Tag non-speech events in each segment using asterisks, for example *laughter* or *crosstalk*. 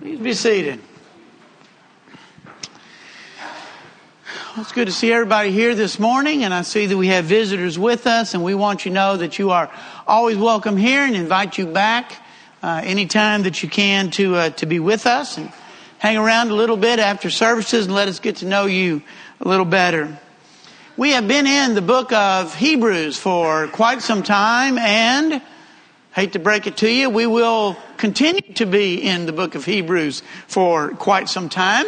Please be seated. Well, it's good to see everybody here this morning, and I see that we have visitors with us, and we want you to know that you are always welcome here and invite you back uh, anytime that you can to uh, to be with us and hang around a little bit after services and let us get to know you a little better. We have been in the book of Hebrews for quite some time, and hate to break it to you, we will continue to be in the book of Hebrews for quite some time.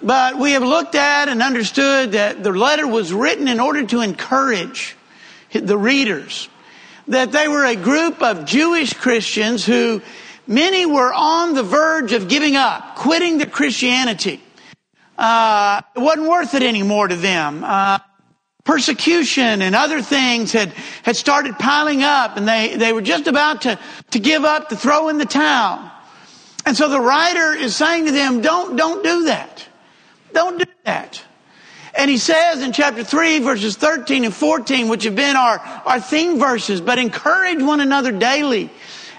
But we have looked at and understood that the letter was written in order to encourage the readers. That they were a group of Jewish Christians who many were on the verge of giving up, quitting their Christianity. Uh, it wasn't worth it anymore to them. Uh, persecution and other things had, had started piling up and they, they were just about to, to give up, to throw in the towel. And so the writer is saying to them, don't, don't do that. Don't do that. And he says in chapter 3 verses 13 and 14, which have been our, our theme verses, but encourage one another daily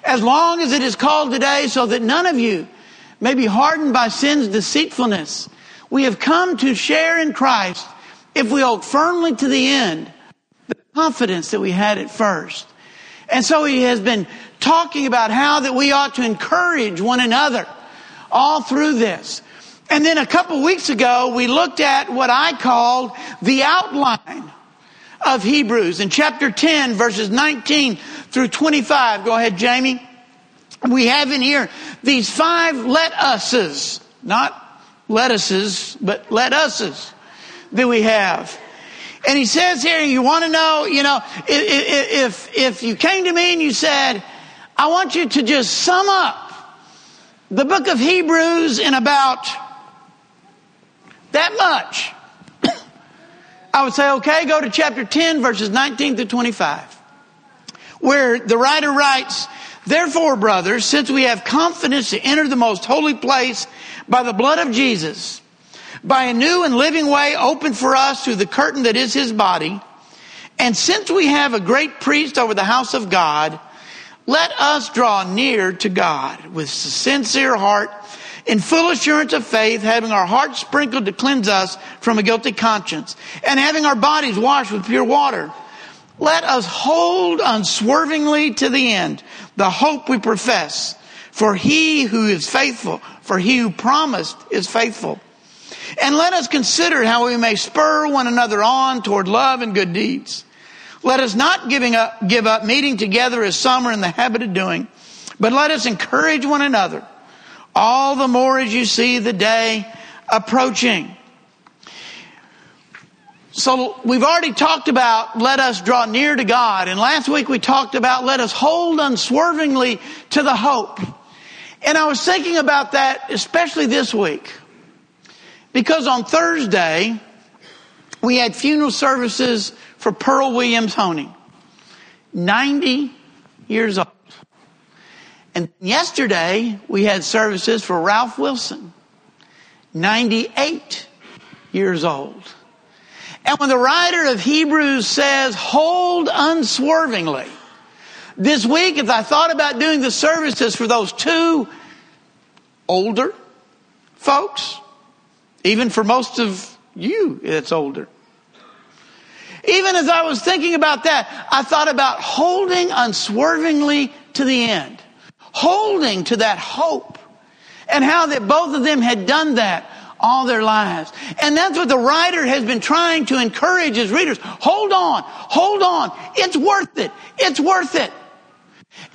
as long as it is called today so that none of you may be hardened by sin's deceitfulness. We have come to share in Christ if we hold firmly to the end the confidence that we had at first. And so he has been talking about how that we ought to encourage one another all through this. And then a couple weeks ago, we looked at what I called the outline of Hebrews in chapter 10, verses 19 through 25. Go ahead, Jamie. We have in here these five let us's, not lettuces, but let us's that we have. And he says here, you want to know, you know, if, if you came to me and you said, I want you to just sum up the book of Hebrews in about that much, *coughs* I would say, okay, go to chapter 10, verses 19 to 25, where the writer writes, Therefore, brothers, since we have confidence to enter the most holy place by the blood of Jesus, by a new and living way opened for us through the curtain that is his body. And since we have a great priest over the house of God, let us draw near to God with sincere heart in full assurance of faith, having our hearts sprinkled to cleanse us from a guilty conscience and having our bodies washed with pure water. Let us hold unswervingly to the end the hope we profess. For he who is faithful, for he who promised is faithful. And let us consider how we may spur one another on toward love and good deeds. Let us not giving up, give up meeting together as some are in the habit of doing, but let us encourage one another all the more as you see the day approaching. So we've already talked about let us draw near to God. And last week we talked about let us hold unswervingly to the hope. And I was thinking about that, especially this week. Because on Thursday, we had funeral services for Pearl Williams Honing, 90 years old. And yesterday, we had services for Ralph Wilson, 98 years old. And when the writer of Hebrews says, hold unswervingly, this week, as I thought about doing the services for those two older folks, even for most of you, it's older. Even as I was thinking about that, I thought about holding unswervingly to the end, holding to that hope, and how that both of them had done that all their lives. And that's what the writer has been trying to encourage his readers. Hold on, hold on. It's worth it. It's worth it.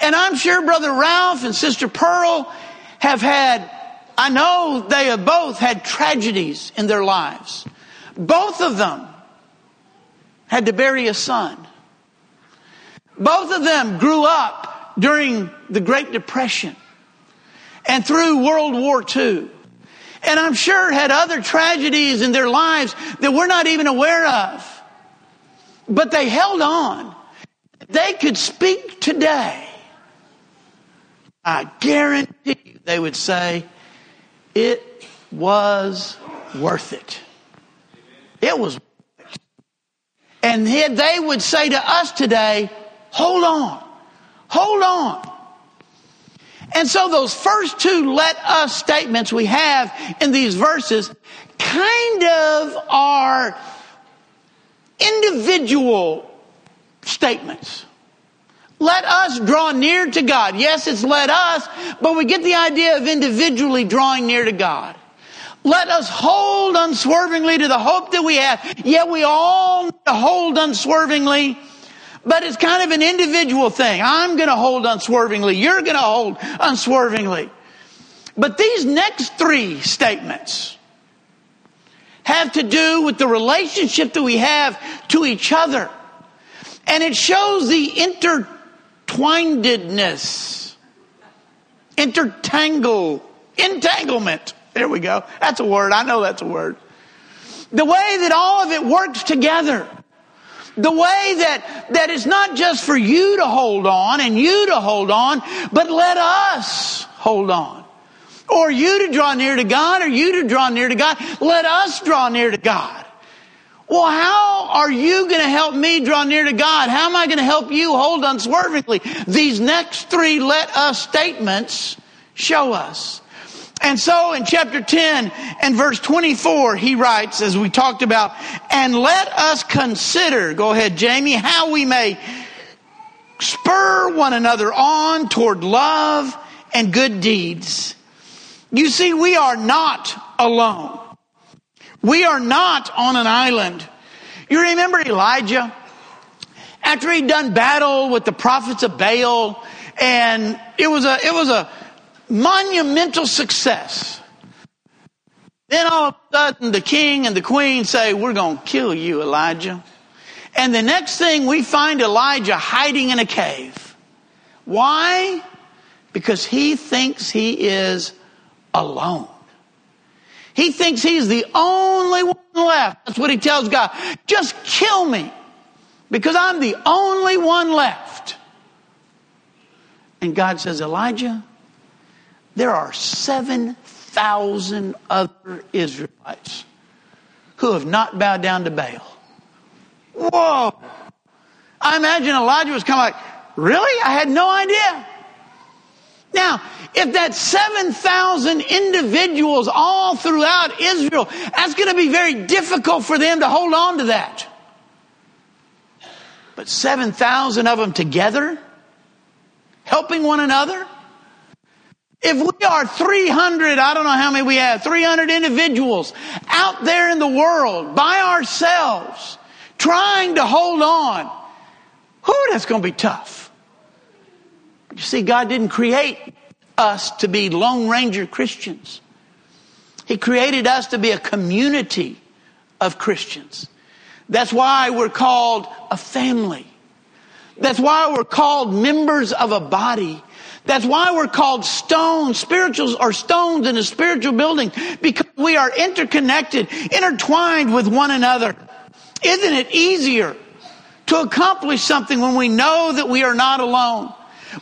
And I'm sure Brother Ralph and Sister Pearl have had I know they have both had tragedies in their lives. Both of them had to bury a son. Both of them grew up during the Great Depression and through World War II. And I'm sure had other tragedies in their lives that we're not even aware of. But they held on. They could speak today. I guarantee you they would say, it was worth it. It was And they would say to us today, hold on, hold on. And so those first two let us statements we have in these verses kind of are individual statements. Let us draw near to God. Yes, it's let us, but we get the idea of individually drawing near to God. Let us hold unswervingly to the hope that we have. Yet we all hold unswervingly, but it's kind of an individual thing. I'm going to hold unswervingly. You're going to hold unswervingly. But these next three statements have to do with the relationship that we have to each other. And it shows the intertwinedness, intertangle, entanglement. There we go. That's a word. I know that's a word. The way that all of it works together. The way that, that it's not just for you to hold on and you to hold on, but let us hold on. Or you to draw near to God or you to draw near to God. Let us draw near to God. Well, how are you going to help me draw near to God? How am I going to help you hold unswervingly? These next three let us statements show us. And so in chapter 10 and verse 24, he writes, as we talked about, and let us consider, go ahead, Jamie, how we may spur one another on toward love and good deeds. You see, we are not alone. We are not on an island. You remember Elijah? After he'd done battle with the prophets of Baal, and it was a, it was a monumental success. Then all of a sudden the king and the queen say, we're going to kill you, Elijah. And the next thing we find Elijah hiding in a cave. Why? Because he thinks he is alone. He thinks he's the only one left. That's what he tells God. Just kill me because I'm the only one left. And God says, Elijah, there are 7,000 other Israelites who have not bowed down to Baal. Whoa. I imagine Elijah was kind of like, really? I had no idea. Now, if that's 7,000 individuals all throughout Israel, that's going to be very difficult for them to hold on to that. But 7,000 of them together, helping one another. If we are 300, I don't know how many we have, 300 individuals out there in the world by ourselves, trying to hold on, whoo, that's going to be tough. You see, God didn't create us to be Lone Ranger Christians. He created us to be a community of Christians. That's why we're called a family. That's why we're called members of a body. That's why we're called stones. Spirituals are stones in a spiritual building because we are interconnected, intertwined with one another. Isn't it easier to accomplish something when we know that we are not alone?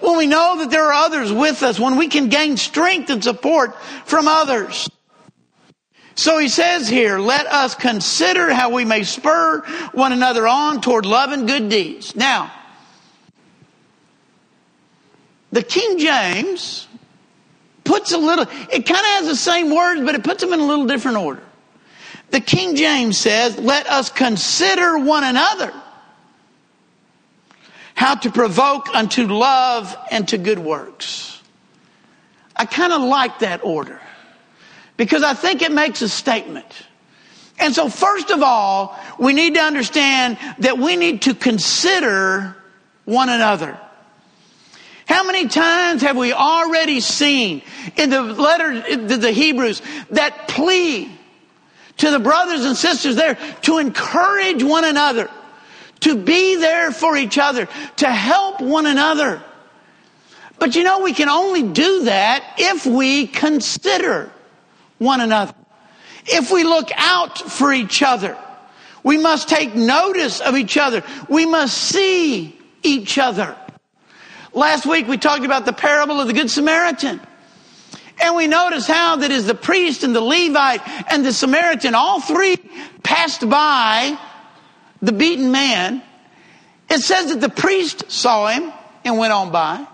When we know that there are others with us, when we can gain strength and support from others. So he says here, let us consider how we may spur one another on toward love and good deeds. Now, the King James puts a little, it kind of has the same words, but it puts them in a little different order. The King James says, let us consider one another how to provoke unto love and to good works. I kind of like that order because I think it makes a statement. And so, first of all, we need to understand that we need to consider one another. How many times have we already seen in the letter to the Hebrews that plea to the brothers and sisters there to encourage one another? To be there for each other, to help one another. But you know, we can only do that if we consider one another. If we look out for each other. We must take notice of each other. We must see each other. Last week we talked about the parable of the Good Samaritan. And we notice how that is the priest and the Levite and the Samaritan, all three passed by the beaten man, it says that the priest saw him and went on by.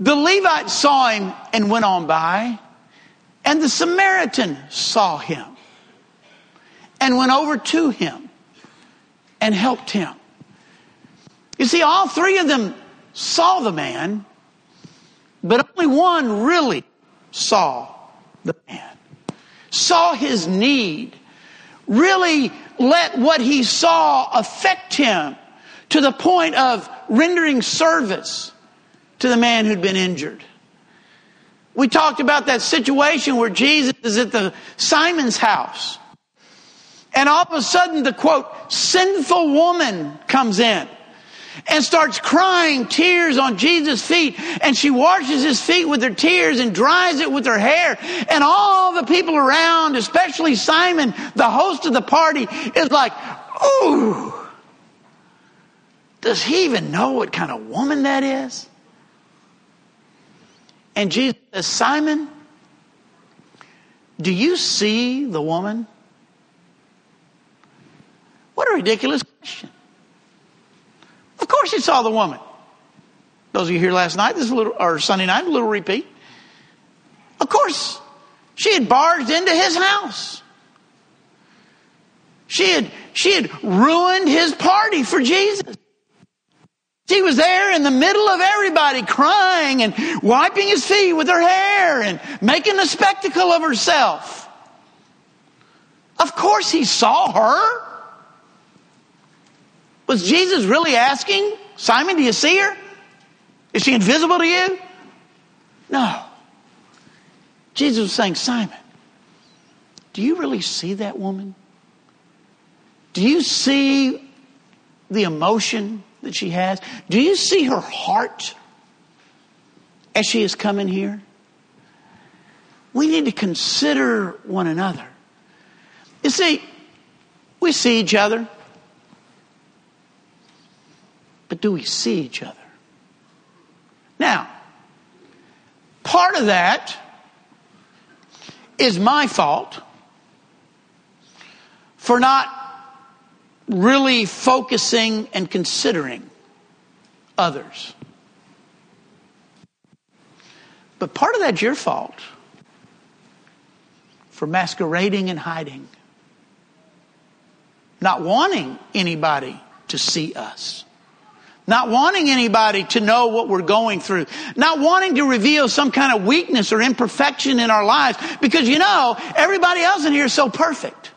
The Levite saw him and went on by, and the Samaritan saw him and went over to him and helped him. You see, all three of them saw the man, but only one really saw the man, saw his need, really let what he saw affect him to the point of rendering service to the man who'd been injured. We talked about that situation where Jesus is at the Simon's house. And all of a sudden the quote, sinful woman comes in and starts crying tears on Jesus' feet. And she washes his feet with her tears and dries it with her hair. And all the people around, especially Simon, the host of the party, is like, ooh, does he even know what kind of woman that is? And Jesus says, Simon, do you see the woman? What a ridiculous question. Course, he saw the woman. Those of you here last night, this little, or Sunday night, a little repeat. Of course, she had barged into his house. She had, she had ruined his party for Jesus. She was there in the middle of everybody crying and wiping his feet with her hair and making a spectacle of herself. Of course, he saw her. Was Jesus really asking, Simon, do you see her? Is she invisible to you? No. Jesus was saying, Simon, do you really see that woman? Do you see the emotion that she has? Do you see her heart as she is coming here? We need to consider one another. You see, we see each other. But do we see each other? Now, part of that is my fault for not really focusing and considering others. But part of that's your fault for masquerading and hiding, not wanting anybody to see us not wanting anybody to know what we're going through, not wanting to reveal some kind of weakness or imperfection in our lives because you know, everybody else in here is so perfect.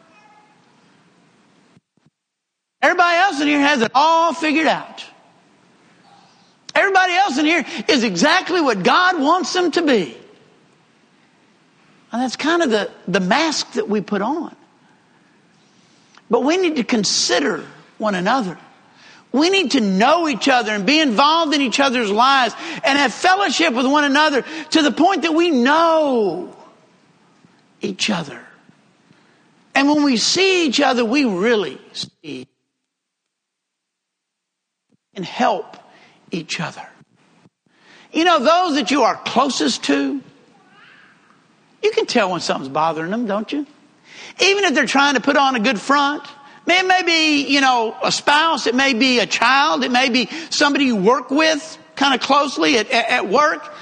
Everybody else in here has it all figured out. Everybody else in here is exactly what God wants them to be. And that's kind of the, the mask that we put on. But we need to consider one another. We need to know each other and be involved in each other's lives and have fellowship with one another to the point that we know each other. And when we see each other, we really see and help each other. You know, those that you are closest to, you can tell when something's bothering them, don't you? Even if they're trying to put on a good front, it may be, you know, a spouse. It may be a child. It may be somebody you work with kind of closely at, at work.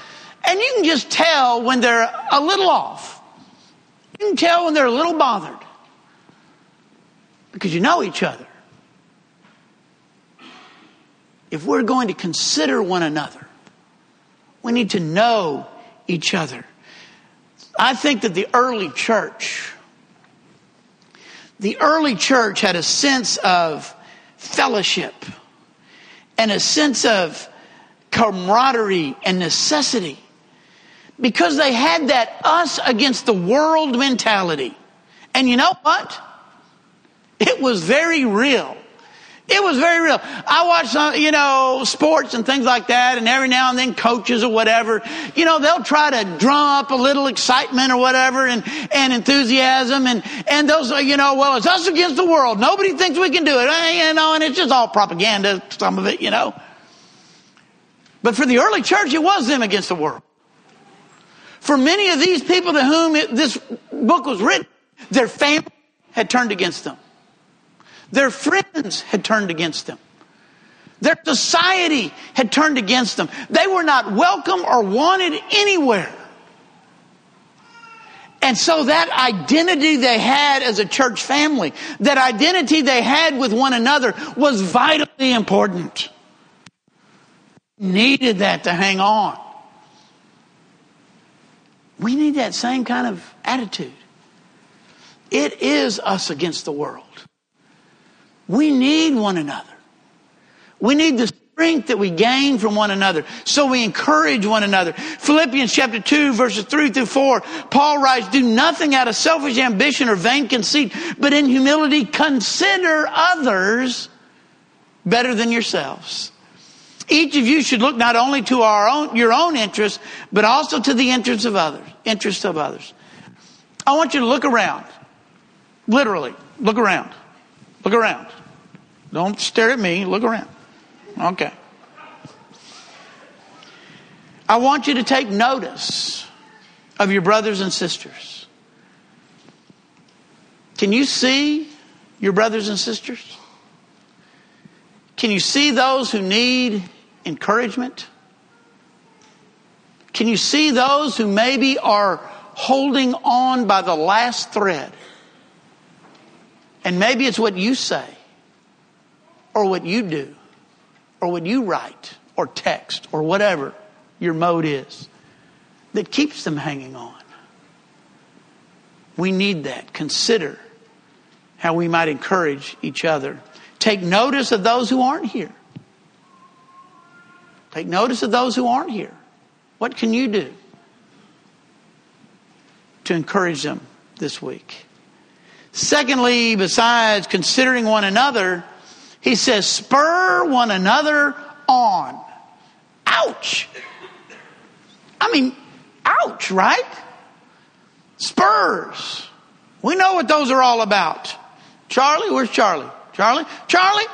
And you can just tell when they're a little off. You can tell when they're a little bothered. Because you know each other. If we're going to consider one another, we need to know each other. I think that the early church the early church had a sense of fellowship and a sense of camaraderie and necessity because they had that us against the world mentality. And you know what? It was very real. It was very real. I watch some, you know, sports and things like that, and every now and then coaches or whatever, you know, they'll try to drum up a little excitement or whatever and, and enthusiasm and, and those, you know, well, it's us against the world. Nobody thinks we can do it, you know, and it's just all propaganda, some of it, you know. But for the early church, it was them against the world. For many of these people to whom it, this book was written, their family had turned against them. Their friends had turned against them. Their society had turned against them. They were not welcome or wanted anywhere. And so that identity they had as a church family, that identity they had with one another was vitally important. Needed that to hang on. We need that same kind of attitude. It is us against the world. We need one another. We need the strength that we gain from one another. So we encourage one another. Philippians chapter 2 verses 3 through 4, Paul writes, do nothing out of selfish ambition or vain conceit, but in humility consider others better than yourselves. Each of you should look not only to our own, your own interests, but also to the interests of others, interests of others. I want you to look around. Literally, look around. Look around. Don't stare at me, look around. Okay. I want you to take notice of your brothers and sisters. Can you see your brothers and sisters? Can you see those who need encouragement? Can you see those who maybe are holding on by the last thread? And maybe it's what you say or what you do or what you write or text or whatever your mode is that keeps them hanging on. We need that. Consider how we might encourage each other. Take notice of those who aren't here. Take notice of those who aren't here. What can you do to encourage them this week? Secondly, besides considering one another, he says, spur one another on. Ouch. I mean, ouch, right? Spurs. We know what those are all about. Charlie, where's Charlie? Charlie? Charlie,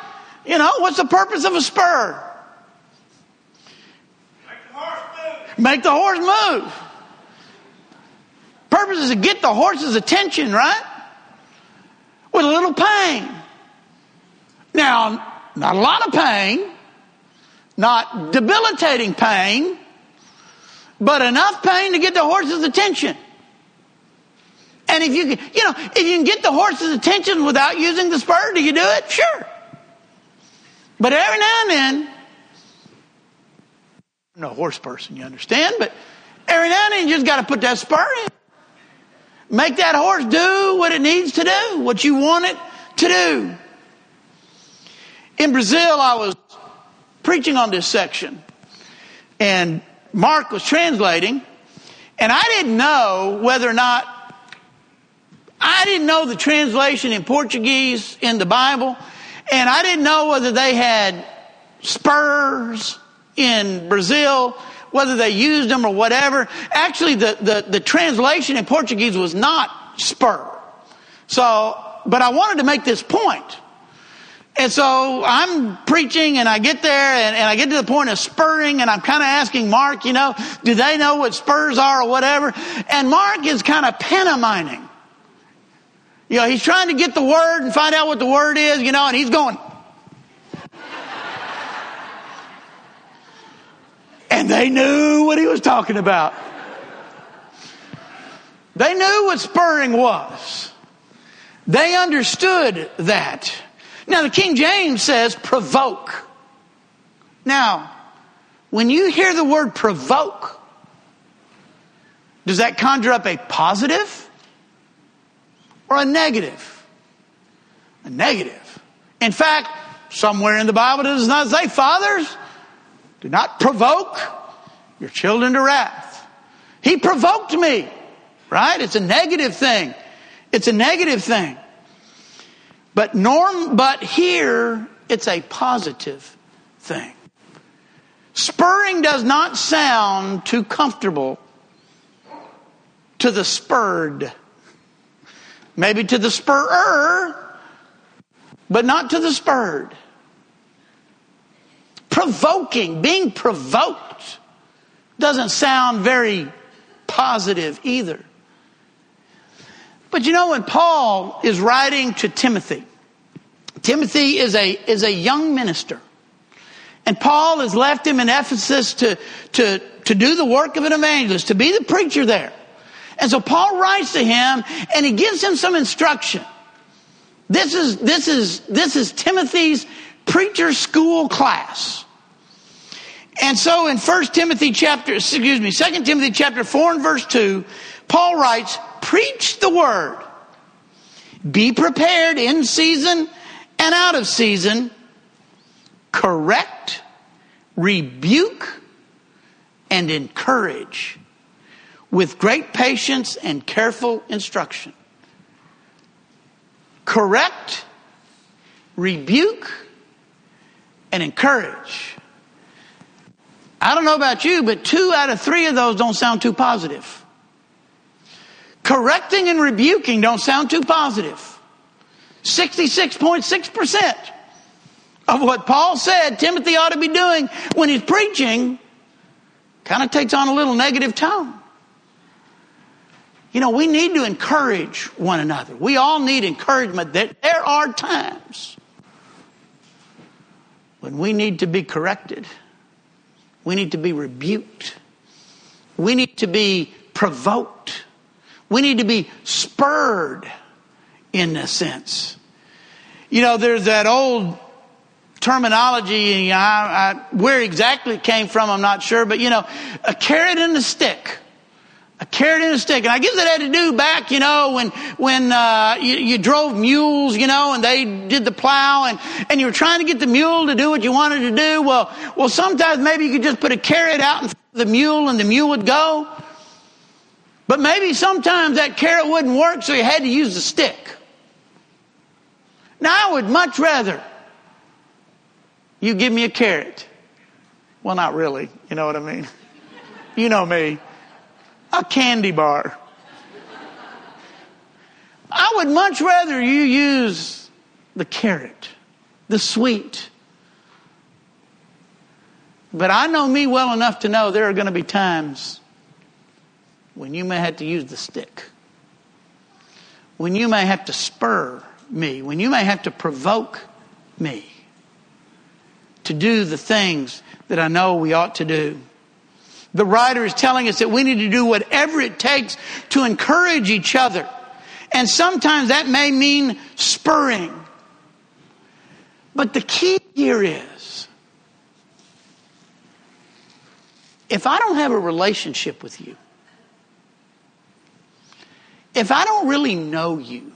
you know, what's the purpose of a spur? Make the horse move. Make the horse move. Purpose is to get the horse's attention, right? With a little pain. Now, not a lot of pain, not debilitating pain, but enough pain to get the horse's attention. And if you can, you know, if you can get the horse's attention without using the spur, do you do it? Sure. But every now and then, I'm no horse person, you understand, but every now and then you just got to put that spur in. Make that horse do what it needs to do, what you want it to do. In Brazil, I was preaching on this section, and Mark was translating, and I didn't know whether or not I didn't know the translation in Portuguese in the Bible, and I didn't know whether they had spurs in Brazil, whether they used them or whatever. Actually, the, the, the translation in Portuguese was not spur. So, but I wanted to make this point. And so I'm preaching and I get there and, and I get to the point of spurring and I'm kind of asking Mark, you know, do they know what spurs are or whatever? And Mark is kind of pantomiming. You know, he's trying to get the word and find out what the word is, you know, and he's going. And they knew what he was talking about. They knew what spurring was. They understood that. Now, the King James says provoke. Now, when you hear the word provoke, does that conjure up a positive or a negative? A negative. In fact, somewhere in the Bible it does not say, fathers, do not provoke your children to wrath. He provoked me, right? It's a negative thing. It's a negative thing. But norm, but here it's a positive thing. Spurring does not sound too comfortable to the spurred. Maybe to the spurrer, but not to the spurred. Provoking, being provoked, doesn't sound very positive either. But you know, when Paul is writing to Timothy, Timothy is a, is a young minister. And Paul has left him in Ephesus to, to, to do the work of an evangelist, to be the preacher there. And so Paul writes to him and he gives him some instruction. This is, this is, this is Timothy's preacher school class. And so in 1 Timothy chapter, excuse me, 2 Timothy chapter 4 and verse 2, Paul writes, preach the word. Be prepared in season and out of season. Correct, rebuke, and encourage with great patience and careful instruction. Correct, rebuke, and encourage. I don't know about you, but two out of three of those don't sound too positive. Correcting and rebuking don't sound too positive. 66.6% of what Paul said Timothy ought to be doing when he's preaching kind of takes on a little negative tone. You know, we need to encourage one another. We all need encouragement. that there are times when we need to be corrected. We need to be rebuked. We need to be provoked. We need to be spurred in a sense. You know, there's that old terminology, I, I, where exactly it came from, I'm not sure, but you know, a carrot and a stick. A carrot and a stick. And I guess it had to do back, you know, when, when, uh, you, you, drove mules, you know, and they did the plow and, and you were trying to get the mule to do what you wanted to do. Well, well, sometimes maybe you could just put a carrot out in front of the mule and the mule would go. But maybe sometimes that carrot wouldn't work, so you had to use the stick. Now, I would much rather you give me a carrot. Well, not really. You know what I mean? *laughs* You know me a candy bar. I would much rather you use the carrot, the sweet. But I know me well enough to know there are going to be times when you may have to use the stick, when you may have to spur me, when you may have to provoke me to do the things that I know we ought to do. The writer is telling us that we need to do whatever it takes to encourage each other. And sometimes that may mean spurring. But the key here is if I don't have a relationship with you, if I don't really know you,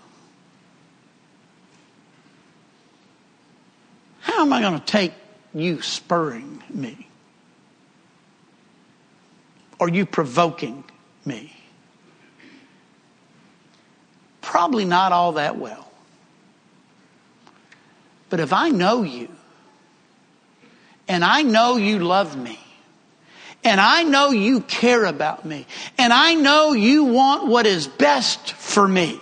how am I going to take you spurring me? Are you provoking me? Probably not all that well. But if I know you, and I know you love me, and I know you care about me, and I know you want what is best for me,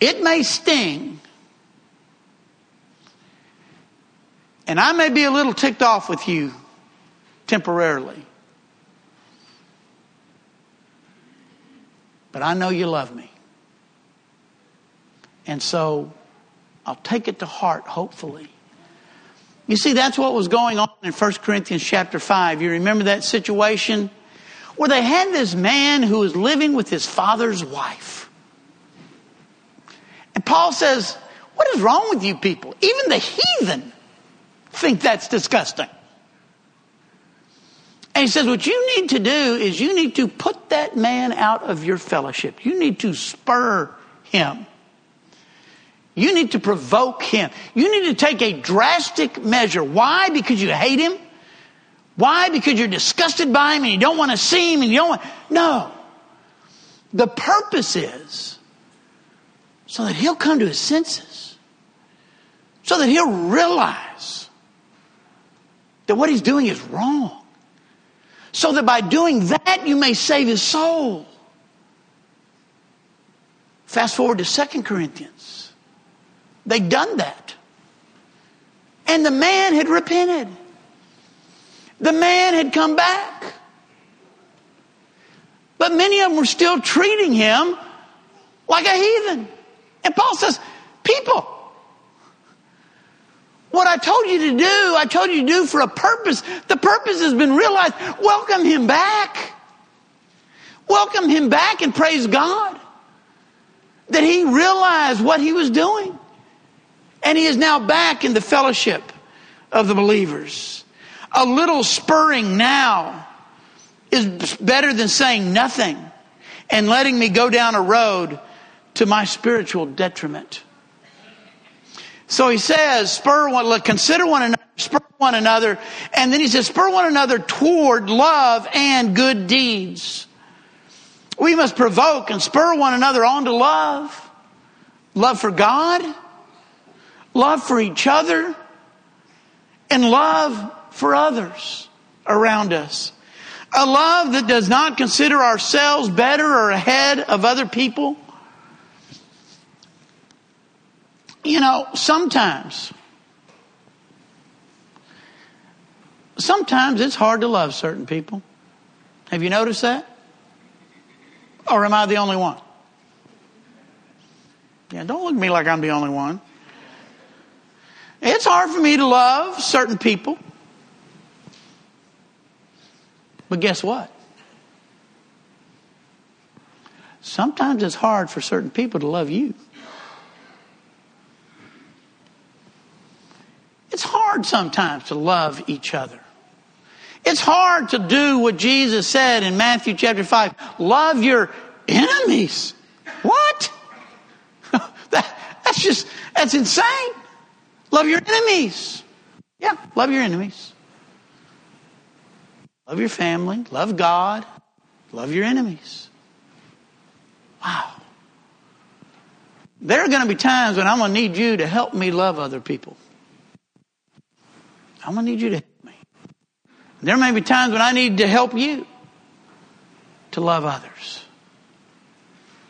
it may sting. And I may be a little ticked off with you temporarily. But I know you love me. And so I'll take it to heart, hopefully. You see, that's what was going on in 1 Corinthians chapter 5. You remember that situation? Where they had this man who was living with his father's wife. And Paul says, What is wrong with you people? Even the heathen think that's disgusting. And he says, what you need to do is you need to put that man out of your fellowship. You need to spur him. You need to provoke him. You need to take a drastic measure. Why? Because you hate him? Why? Because you're disgusted by him and you don't want to see him and you don't want. No. The purpose is so that he'll come to his senses. So that he'll realize that what he's doing is wrong so that by doing that you may save his soul. Fast forward to Second Corinthians. They'd done that. And the man had repented. The man had come back. But many of them were still treating him like a heathen. And Paul says, People, What I told you to do, I told you to do for a purpose. The purpose has been realized. Welcome him back. Welcome him back and praise God that he realized what he was doing. And he is now back in the fellowship of the believers. A little spurring now is better than saying nothing and letting me go down a road to my spiritual detriment. So he says, spur one, consider one another, spur one another, and then he says, spur one another toward love and good deeds. We must provoke and spur one another on to love. Love for God, love for each other, and love for others around us. A love that does not consider ourselves better or ahead of other people. You know, sometimes, sometimes it's hard to love certain people. Have you noticed that? Or am I the only one? Yeah, don't look at me like I'm the only one. It's hard for me to love certain people. But guess what? Sometimes it's hard for certain people to love you. It's hard sometimes to love each other. It's hard to do what Jesus said in Matthew chapter 5 love your enemies. What? *laughs* that, that's just, that's insane. Love your enemies. Yeah, love your enemies. Love your family. Love God. Love your enemies. Wow. There are going to be times when I'm going to need you to help me love other people. I'm going to need you to help me. There may be times when I need to help you to love others.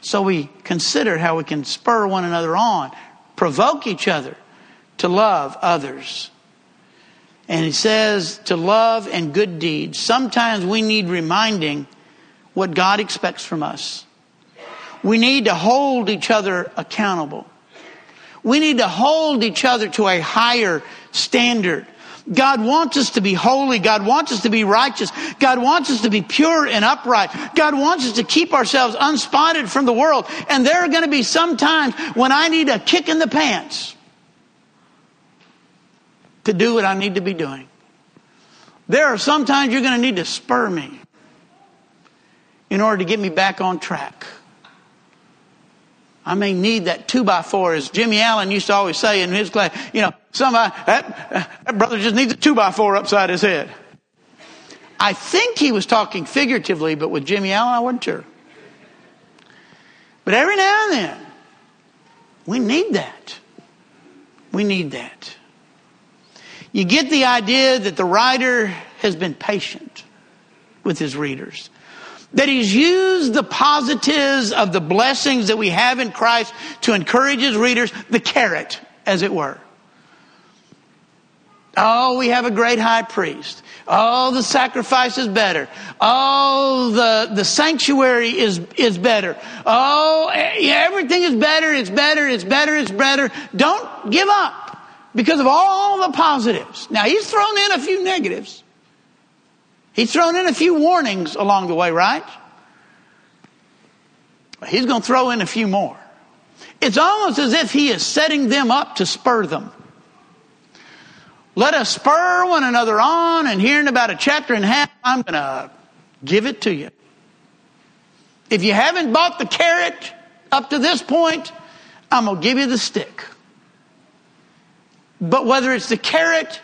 So we consider how we can spur one another on, provoke each other to love others. And he says to love and good deeds. Sometimes we need reminding what God expects from us. We need to hold each other accountable. We need to hold each other to a higher standard. God wants us to be holy. God wants us to be righteous. God wants us to be pure and upright. God wants us to keep ourselves unspotted from the world. And there are going to be some times when I need a kick in the pants to do what I need to be doing. There are some times you're going to need to spur me in order to get me back on track. I may need that two by four, as Jimmy Allen used to always say in his class. You know, somebody, that, that brother just needs a two by four upside his head. I think he was talking figuratively, but with Jimmy Allen, I wasn't sure. But every now and then, we need that. We need that. You get the idea that the writer has been patient with his readers that he's used the positives of the blessings that we have in Christ to encourage his readers, the carrot, as it were. Oh, we have a great high priest. Oh, the sacrifice is better. Oh, the, the sanctuary is, is better. Oh, everything is better. It's better. It's better. It's better. Don't give up because of all the positives. Now, he's thrown in a few negatives. He's thrown in a few warnings along the way, right? He's going to throw in a few more. It's almost as if he is setting them up to spur them. Let us spur one another on, and here in about a chapter and a half, I'm going to give it to you. If you haven't bought the carrot up to this point, I'm going to give you the stick. But whether it's the carrot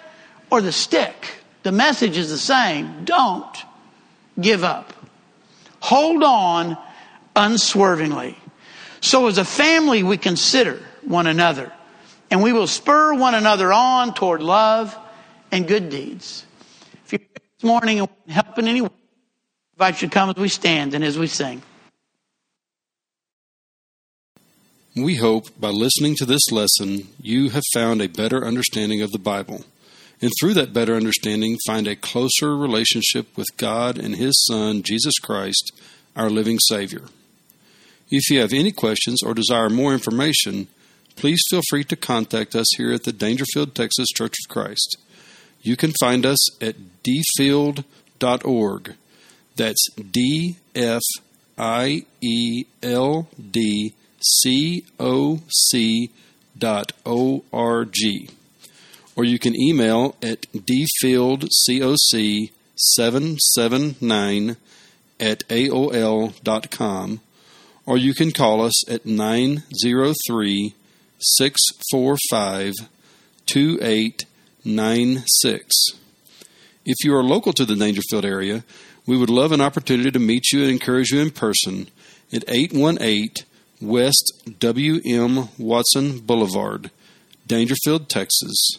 or the stick, the message is the same. Don't give up. Hold on unswervingly. So as a family, we consider one another and we will spur one another on toward love and good deeds. If you're here this morning and help in any way, I invite you to come as we stand and as we sing. We hope by listening to this lesson, you have found a better understanding of the Bible and through that better understanding, find a closer relationship with God and His Son, Jesus Christ, our living Savior. If you have any questions or desire more information, please feel free to contact us here at the Daingerfield, Texas Church of Christ. You can find us at dfield.org. That's D F I E L D C O C dot O R G. Or you can email at dfieldcoc779 at AOL dot com. Or you can call us at 903 645 2896. If you are local to the Daingerfield area, we would love an opportunity to meet you and encourage you in person at 818 West W.M. Watson Boulevard, Daingerfield, Texas